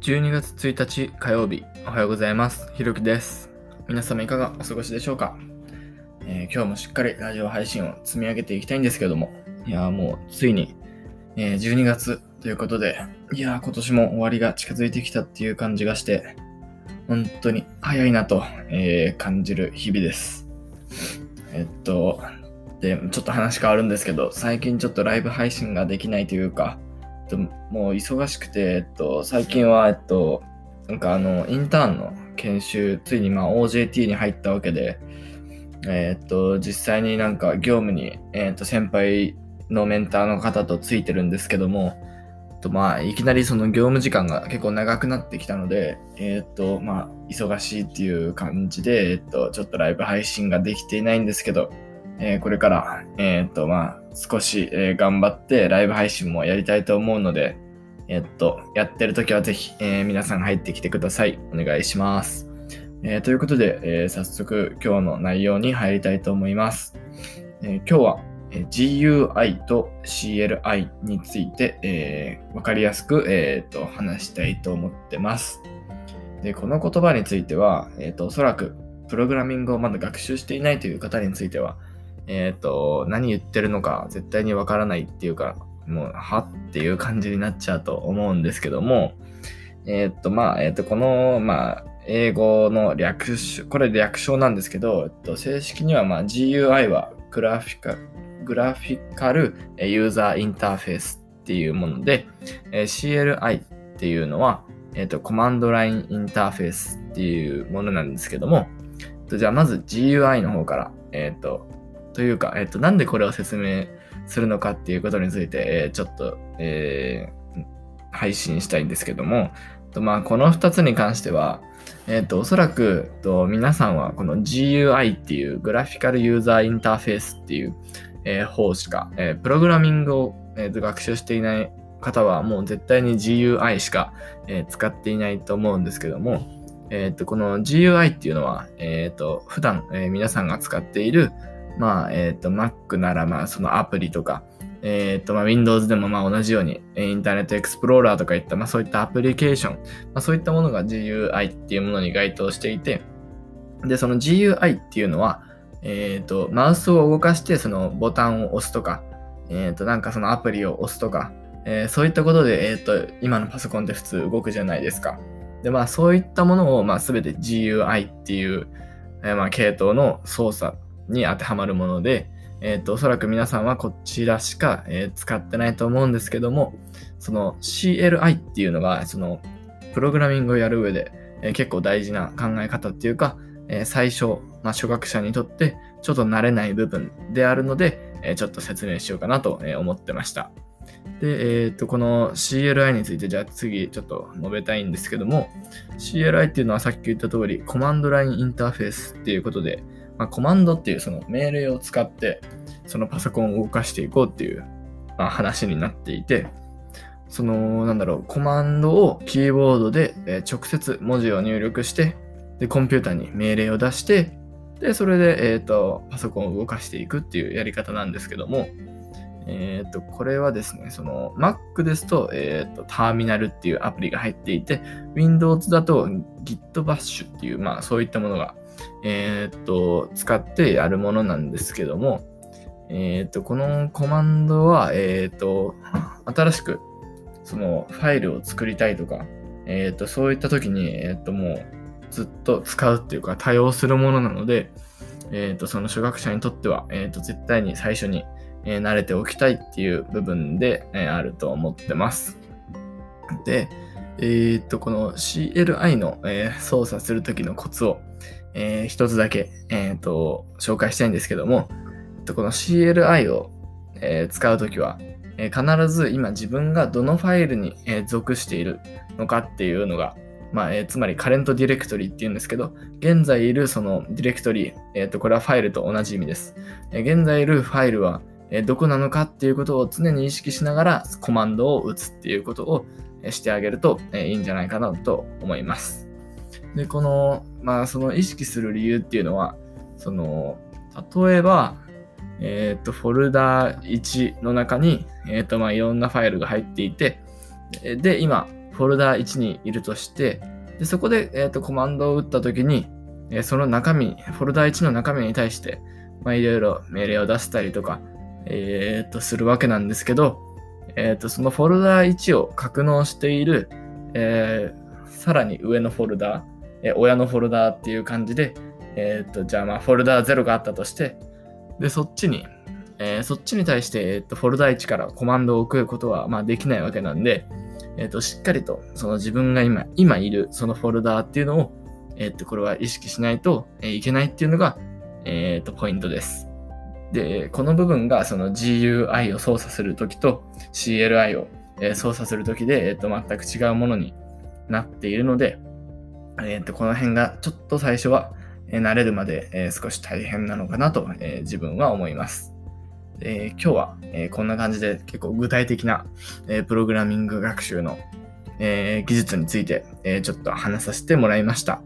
12月1日火曜日、おはようございます。ひろきです。皆様いかがお過ごしでしょうか、えー今日もしっかりラジオ配信を積み上げていきたいんですけども、いやーもうついに、えー12月ということで、いやー今年も終わりが近づいてきたっていう感じがして、本当に早いなと、えー感じる日々です。えっと、で、ちょっと話変わるんですけど、最近ちょっとライブ配信ができないというか、ともう忙しくて、えっと、最近は、えっと、なんかあの、インターンの研修、ついにまあ OJT に入ったわけで、えっと、実際になんか業務に、えっと、先輩のメンターの方とついてるんですけども、えっと、まあ、いきなりその業務時間が結構長くなってきたので、えっと、まあ、忙しいっていう感じで、えっと、ちょっとライブ配信ができていないんですけど、えーこれから、えっと、まあ、少し、えー頑張ってライブ配信もやりたいと思うので、えっと、やってる時はぜひ、えー皆さん入ってきてください。お願いします。えということで、え早速今日の内容に入りたいと思います。え今日は、え GUI と CLI について、えーわかりやすく、えーと話したいと思ってます。で、この言葉については、えっ、と、おそらくプログラミングをまだ学習していないという方については、えっ、と、何言ってるのか絶対にわからないっていうか、もう、はっていう感じになっちゃうと思うんですけども、えっ、と、まあ、えっ、と、この、まあ、英語の略称、これ略称なんですけど、えっと、正式には、まあ、GUI はグラフィカ、グラフィカルユーザーインターフェースっていうもので、え CLI っていうのは、えっ、と、コマンドラインインターフェースっていうものなんですけども、えっとじゃあまず GUI の方から、えっ、と、というか、えっ、と、なんでこれを説明するのかっていうことについて、えーちょっと、えー配信したいんですけども、とまあ、この2つに関しては、えっ、と、おそらく、と皆さんはこの GUI っていうグラフィカルユーザーインターフェースっていう、えー方しか、えープログラミングを、えーと学習していない方はもう絶対に GUI しか、えー使っていないと思うんですけども、えっ、と、この GUI っていうのは、えっ、と、普段、えー皆さんが使っている、まあ、えっ、と、Mac なら、まあ、そのアプリとか、えっ、と、まあ、Windows でもまあ同じように、インターネットエクスプローラーとかいった、まあ、そういったアプリケーション、まあ、そういったものが GUI っていうものに該当していて、で、その GUI っていうのは、えっ、と、マウスを動かして、そのボタンを押すとか、えっ、と、なんかそのアプリを押すとか、えそういったことで、えっ、と、今のパソコンって普通動くじゃないですか。で、まあ、そういったものを、まあ、すべて GUI っていう、えまあ、系統の操作に当てはまるもので、えっ、と、おそらく皆さんはこちらしか、えー使ってないと思うんですけども、その CLI っていうのが、その、プログラミングをやる上で、え結構大事な考え方っていうか、え最初、まあ、初学者にとってちょっと慣れない部分であるので、えちょっと説明しようかなと思ってました。で、えっ、と、この CLI について、じゃあ次ちょっと述べたいんですけども、CLI っていうのはさっき言った通り、コマンドラインインターフェースっていうことで、まあ、コマンドっていうその命令を使って、そのパソコンを動かしていこうっていう、まあ、話になっていて、その、なんだろう、コマンドをキーボードで、え直接文字を入力して、で、コンピューターに命令を出して、で、それで、えっ、と、パソコンを動かしていくっていうやり方なんですけども、えっ、と、これはですね、その、Mac ですと、えっ、と、ターミナルっていうアプリが入っていて、Windows だと Gitbash っていう、まあ、そういったものが、えっ、と、使ってやるものなんですけども、えっ、と、このコマンドは、えっ、と、新しく、その、ファイルを作りたいとか、えっ、と、そういった時に、えっ、と、もう、ずっと使うっていうか、多用するものなので、えっ、と、その初学者にとっては、えっ、と、絶対に最初に、えー慣れておきたいっていう部分で、えーあると思ってます。で、えっ、と、この CLI の、え操作するときのコツを、えー一つだけ、えっ、と、紹介したいんですけども、この CLI を、えー使うときは、えー必ず今自分がどのファイルに、えー属しているのかっていうのが、まあえーつまりカレントディレクトリっていうんですけど、現在いるそのディレクトリ、えーとこれはファイルと同じ意味です。え現在いるファイルは、えどこなのかっていうことを常に意識しながらコマンドを打つっていうことをしてあげると、えいいんじゃないかなと思います。で、この、まあ、その意識する理由っていうのは、その、例えば、えっ、と、フォルダ1の中に、えっ、と、まあ、いろんなファイルが入っていて、で、今、フォルダ1にいるとして、でそこで、えーと、コマンドを打ったときに、え、その中身、フォルダ1の中身に対して、まあ、いろいろ命令を出したりとか、えー、とするわけなんですけど、えー、とそのフォルダ1を格納している、えー、さらに上のフォルダー、えー、親のフォルダーっていう感じで、えー、とじゃあまあフォルダー0があったとして、で、そっちに、えー、そっちに対して、えー、とフォルダ1からコマンドを送ることは、まあ、できないわけなんで、えー、としっかりとその自分が今今いるそのフォルダーっていうのを、えー、とこれは意識しないと、え、いけないっていうのが、えー、とポイントです。で、この部分がその GUI を操作するときと CLI を、え、操作するときで、えー、と全く違うものになっているので、えー、とこの辺がちょっと最初は、慣れるまで、え、少し大変なのかなと、え、自分は思います。え、今日は、え、こんな感じで結構具体的な、え、プログラミング学習の、え技術について、えちょっと話させてもらいました。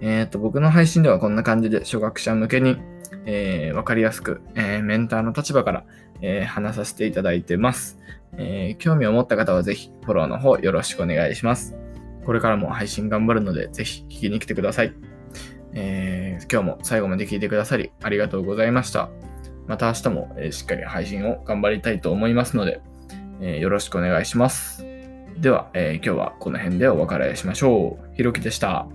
えっ、と、僕の配信ではこんな感じで初学者向けに、えわかりやすく、えメンターの立場から、え話させていただいてます、え興味を持った方はぜひフォローの方よろしくお願いします。これからも配信頑張るので、ぜひ聞きに来てください。えー、今日も最後まで聞いてくださりありがとうございました。また明日も、えしっかり配信を頑張りたいと思いますので、えよろしくお願いします。では、え今日はこの辺でお別れしましょう。ひろきでした。